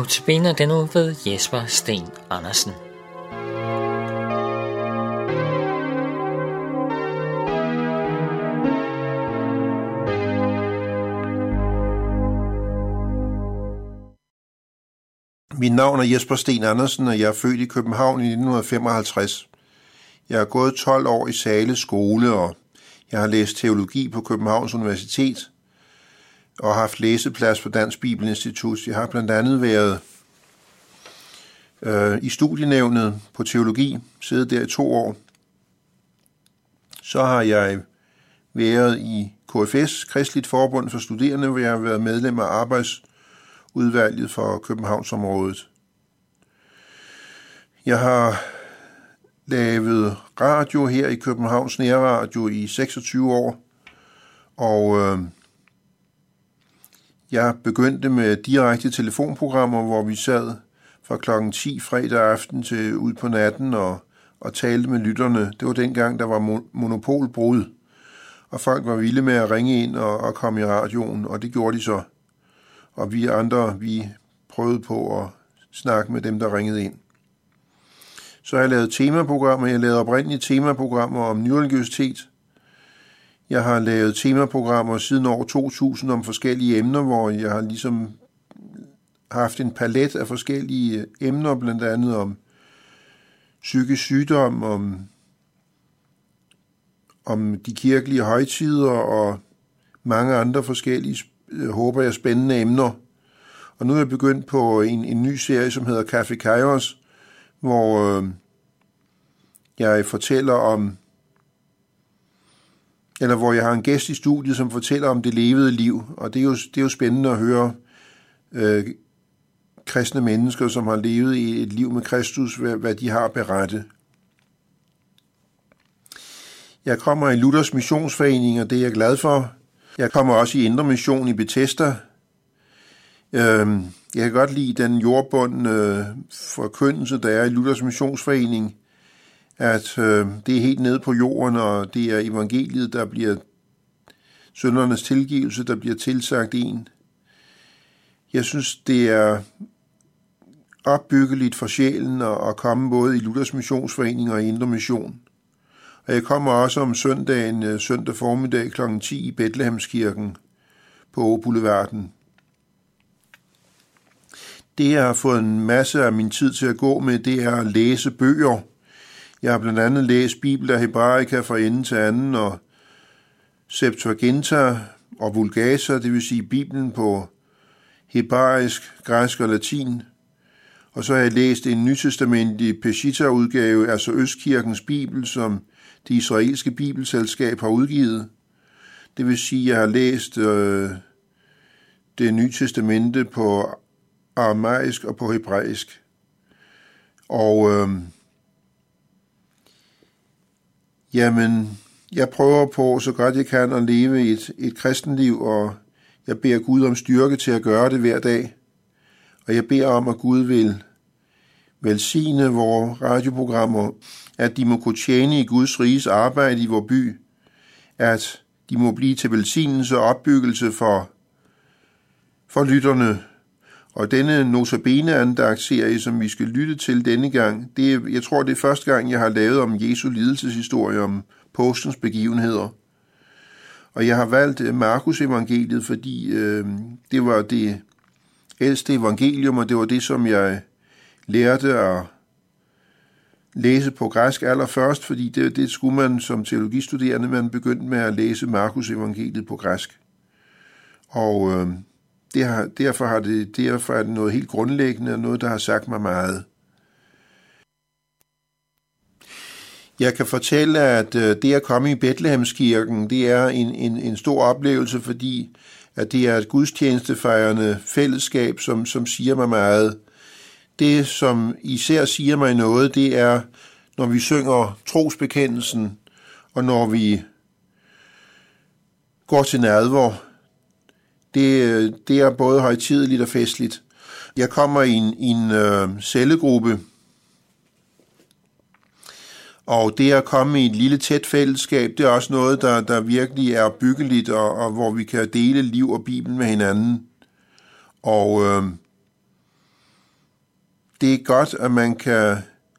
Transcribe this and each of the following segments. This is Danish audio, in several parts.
Notabene den uge ved Jesper Sten Andersen. Mit navn er Jesper Sten Andersen, og jeg er født i København i 1955. Jeg har gået 12 år i Sale skole, og jeg har læst teologi på Københavns Universitet og haft læseplads på Dansk Bibelinstitut. Jeg har blandt andet været øh, i studienævnet på teologi, siddet der i to år. Så har jeg været i KFS, Kristeligt Forbund for Studerende, hvor jeg har været medlem af arbejdsudvalget for Københavnsområdet. Jeg har lavet radio her i Københavns Nærradio i 26 år, og øh, jeg begyndte med direkte telefonprogrammer, hvor vi sad fra klokken 10 fredag aften til ud på natten og, og talte med lytterne. Det var dengang, der var monopolbrud, og folk var vilde med at ringe ind og, og komme i radioen, og det gjorde de så. Og vi andre, vi prøvede på at snakke med dem, der ringede ind. Så har jeg lavet temaprogrammer. Jeg lavede oprindelige temaprogrammer om nyreligiøsitet. Jeg har lavet temaprogrammer siden år 2000 om forskellige emner, hvor jeg har ligesom haft en palet af forskellige øh, emner, blandt andet om psykisk sygdom, om, om de kirkelige højtider og mange andre forskellige, øh, håber jeg, spændende emner. Og nu er jeg begyndt på en, en ny serie, som hedder Café Kairos, hvor øh, jeg fortæller om, eller hvor jeg har en gæst i studiet, som fortæller om det levede liv, og det er jo, det er jo spændende at høre øh, kristne mennesker, som har levet i et liv med Kristus, hvad, hvad de har berettet. Jeg kommer i Luthers Missionsforening, og det er jeg glad for. Jeg kommer også i Indre Mission i Bethesda. Øh, jeg kan godt lide den jordbundne øh, forkyndelse, der er i Luthers Missionsforening, at øh, det er helt nede på jorden, og det er evangeliet, der bliver søndernes tilgivelse, der bliver tilsagt en. Jeg synes, det er opbyggeligt for sjælen at, at komme både i Luthers Missionsforening og i Indre Mission. Og jeg kommer også om søndagen, øh, søndag formiddag kl. 10 i Bethlehemskirken på Boulevarden det, jeg har fået en masse af min tid til at gå med, det er at læse bøger. Jeg har blandt andet læst Bibel af Hebraica fra ende til anden, og Septuaginta og Vulgata, det vil sige Bibelen på hebraisk, græsk og latin. Og så har jeg læst en nytestamentlig Peshitta-udgave, altså Østkirkens Bibel, som det israelske bibelselskab har udgivet. Det vil sige, at jeg har læst øh, det nye testamente på aramaisk og på hebraisk. Og øh, jamen, jeg prøver på så godt jeg kan at leve et, et kristenliv, og jeg beder Gud om styrke til at gøre det hver dag. Og jeg beder om, at Gud vil velsigne vores radioprogrammer, at de må kunne tjene i Guds riges arbejde i vores by, at de må blive til velsignelse og opbyggelse for, for lytterne, og denne notabene andagt serie, som vi skal lytte til denne gang, det er, jeg tror, det er første gang, jeg har lavet om Jesu lidelseshistorie, om påskens begivenheder. Og jeg har valgt øh, Markus evangeliet, fordi øh, det var det ældste evangelium, og det var det, som jeg lærte at læse på græsk allerførst, fordi det, det skulle man som teologistuderende, man begyndte med at læse Markus evangeliet på græsk. Og øh, det har, derfor, har det, derfor er det noget helt grundlæggende, og noget, der har sagt mig meget. Jeg kan fortælle, at øh, det at komme i Bethlehemskirken, det er en, en, en stor oplevelse, fordi at det er et gudstjenestefejrende fællesskab, som, som siger mig meget. Det, som især siger mig noget, det er, når vi synger trosbekendelsen, og når vi går til nadver, det, øh, det er både højtideligt og festligt. Jeg kommer i en, i en øh, cellegruppe, og det at komme i et lille tæt fællesskab, det er også noget, der, der virkelig er byggeligt, og, og hvor vi kan dele liv og Bibel med hinanden. Og øh, det er godt, at man kan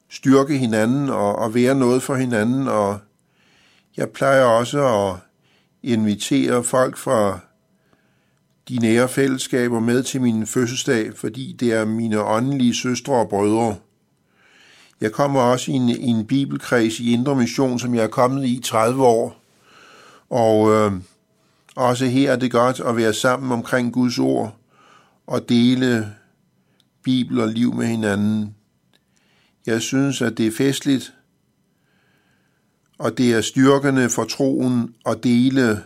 styrke hinanden og, og være noget for hinanden, og jeg plejer også at invitere folk fra de nære fællesskaber med til min fødselsdag, fordi det er mine åndelige søstre og brødre. Jeg kommer også i en, i en bibelkreds i Indre Mission, som jeg er kommet i 30 år. Og øh, også her er det godt at være sammen omkring Guds ord og dele Bibel og liv med hinanden. Jeg synes, at det er festligt, og det er styrkende for troen at dele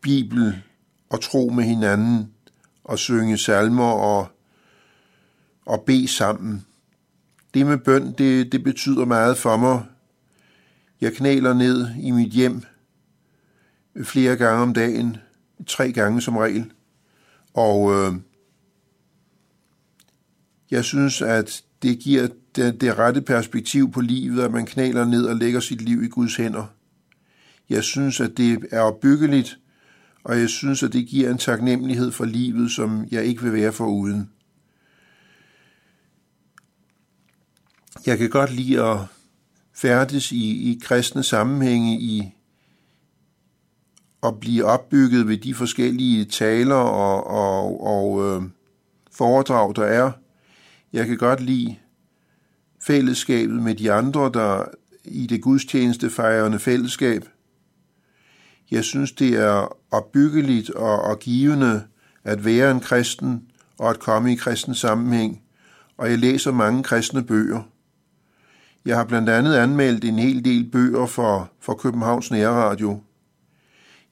Bibel og tro med hinanden og synge salmer og, og bede sammen. Det med bøn, det, det betyder meget for mig. Jeg knæler ned i mit hjem flere gange om dagen, tre gange som regel. Og øh, jeg synes, at det giver det, det rette perspektiv på livet, at man knæler ned og lægger sit liv i Guds hænder. Jeg synes, at det er opbyggeligt, og jeg synes, at det giver en taknemmelighed for livet, som jeg ikke vil være for uden. Jeg kan godt lide at færdes i, i kristne sammenhænge, i at blive opbygget ved de forskellige taler og, og, og øh, foredrag, der er. Jeg kan godt lide fællesskabet med de andre, der i det gudstjenestefejrende fællesskab. Jeg synes, det er opbyggeligt og, og givende at være en kristen og at komme i kristen sammenhæng, og jeg læser mange kristne bøger. Jeg har blandt andet anmeldt en hel del bøger for, for Københavns Nærradio.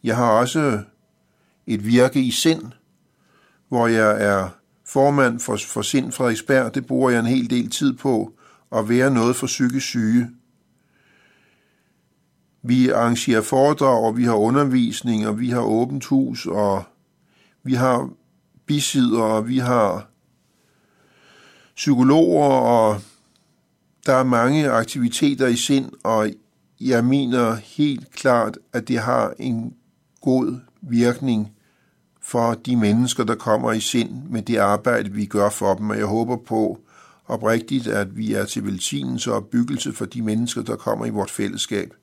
Jeg har også et virke i sind, hvor jeg er formand for, for Sind Frederiksberg. Det bruger jeg en hel del tid på at være noget for psykisk syge. Vi arrangerer foredrag, og vi har undervisning, og vi har åbent hus, og vi har bisider, og vi har psykologer, og der er mange aktiviteter i sind, og jeg mener helt klart, at det har en god virkning for de mennesker, der kommer i sind med det arbejde, vi gør for dem. Og jeg håber på oprigtigt, at vi er til velsignelse og byggelse for de mennesker, der kommer i vort fællesskab.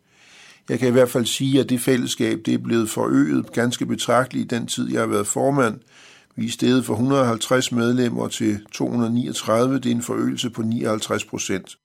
Jeg kan i hvert fald sige, at det fællesskab det er blevet forøget ganske betragteligt i den tid, jeg har været formand. Vi er steget fra 150 medlemmer til 239. Det er en forøgelse på 59 procent.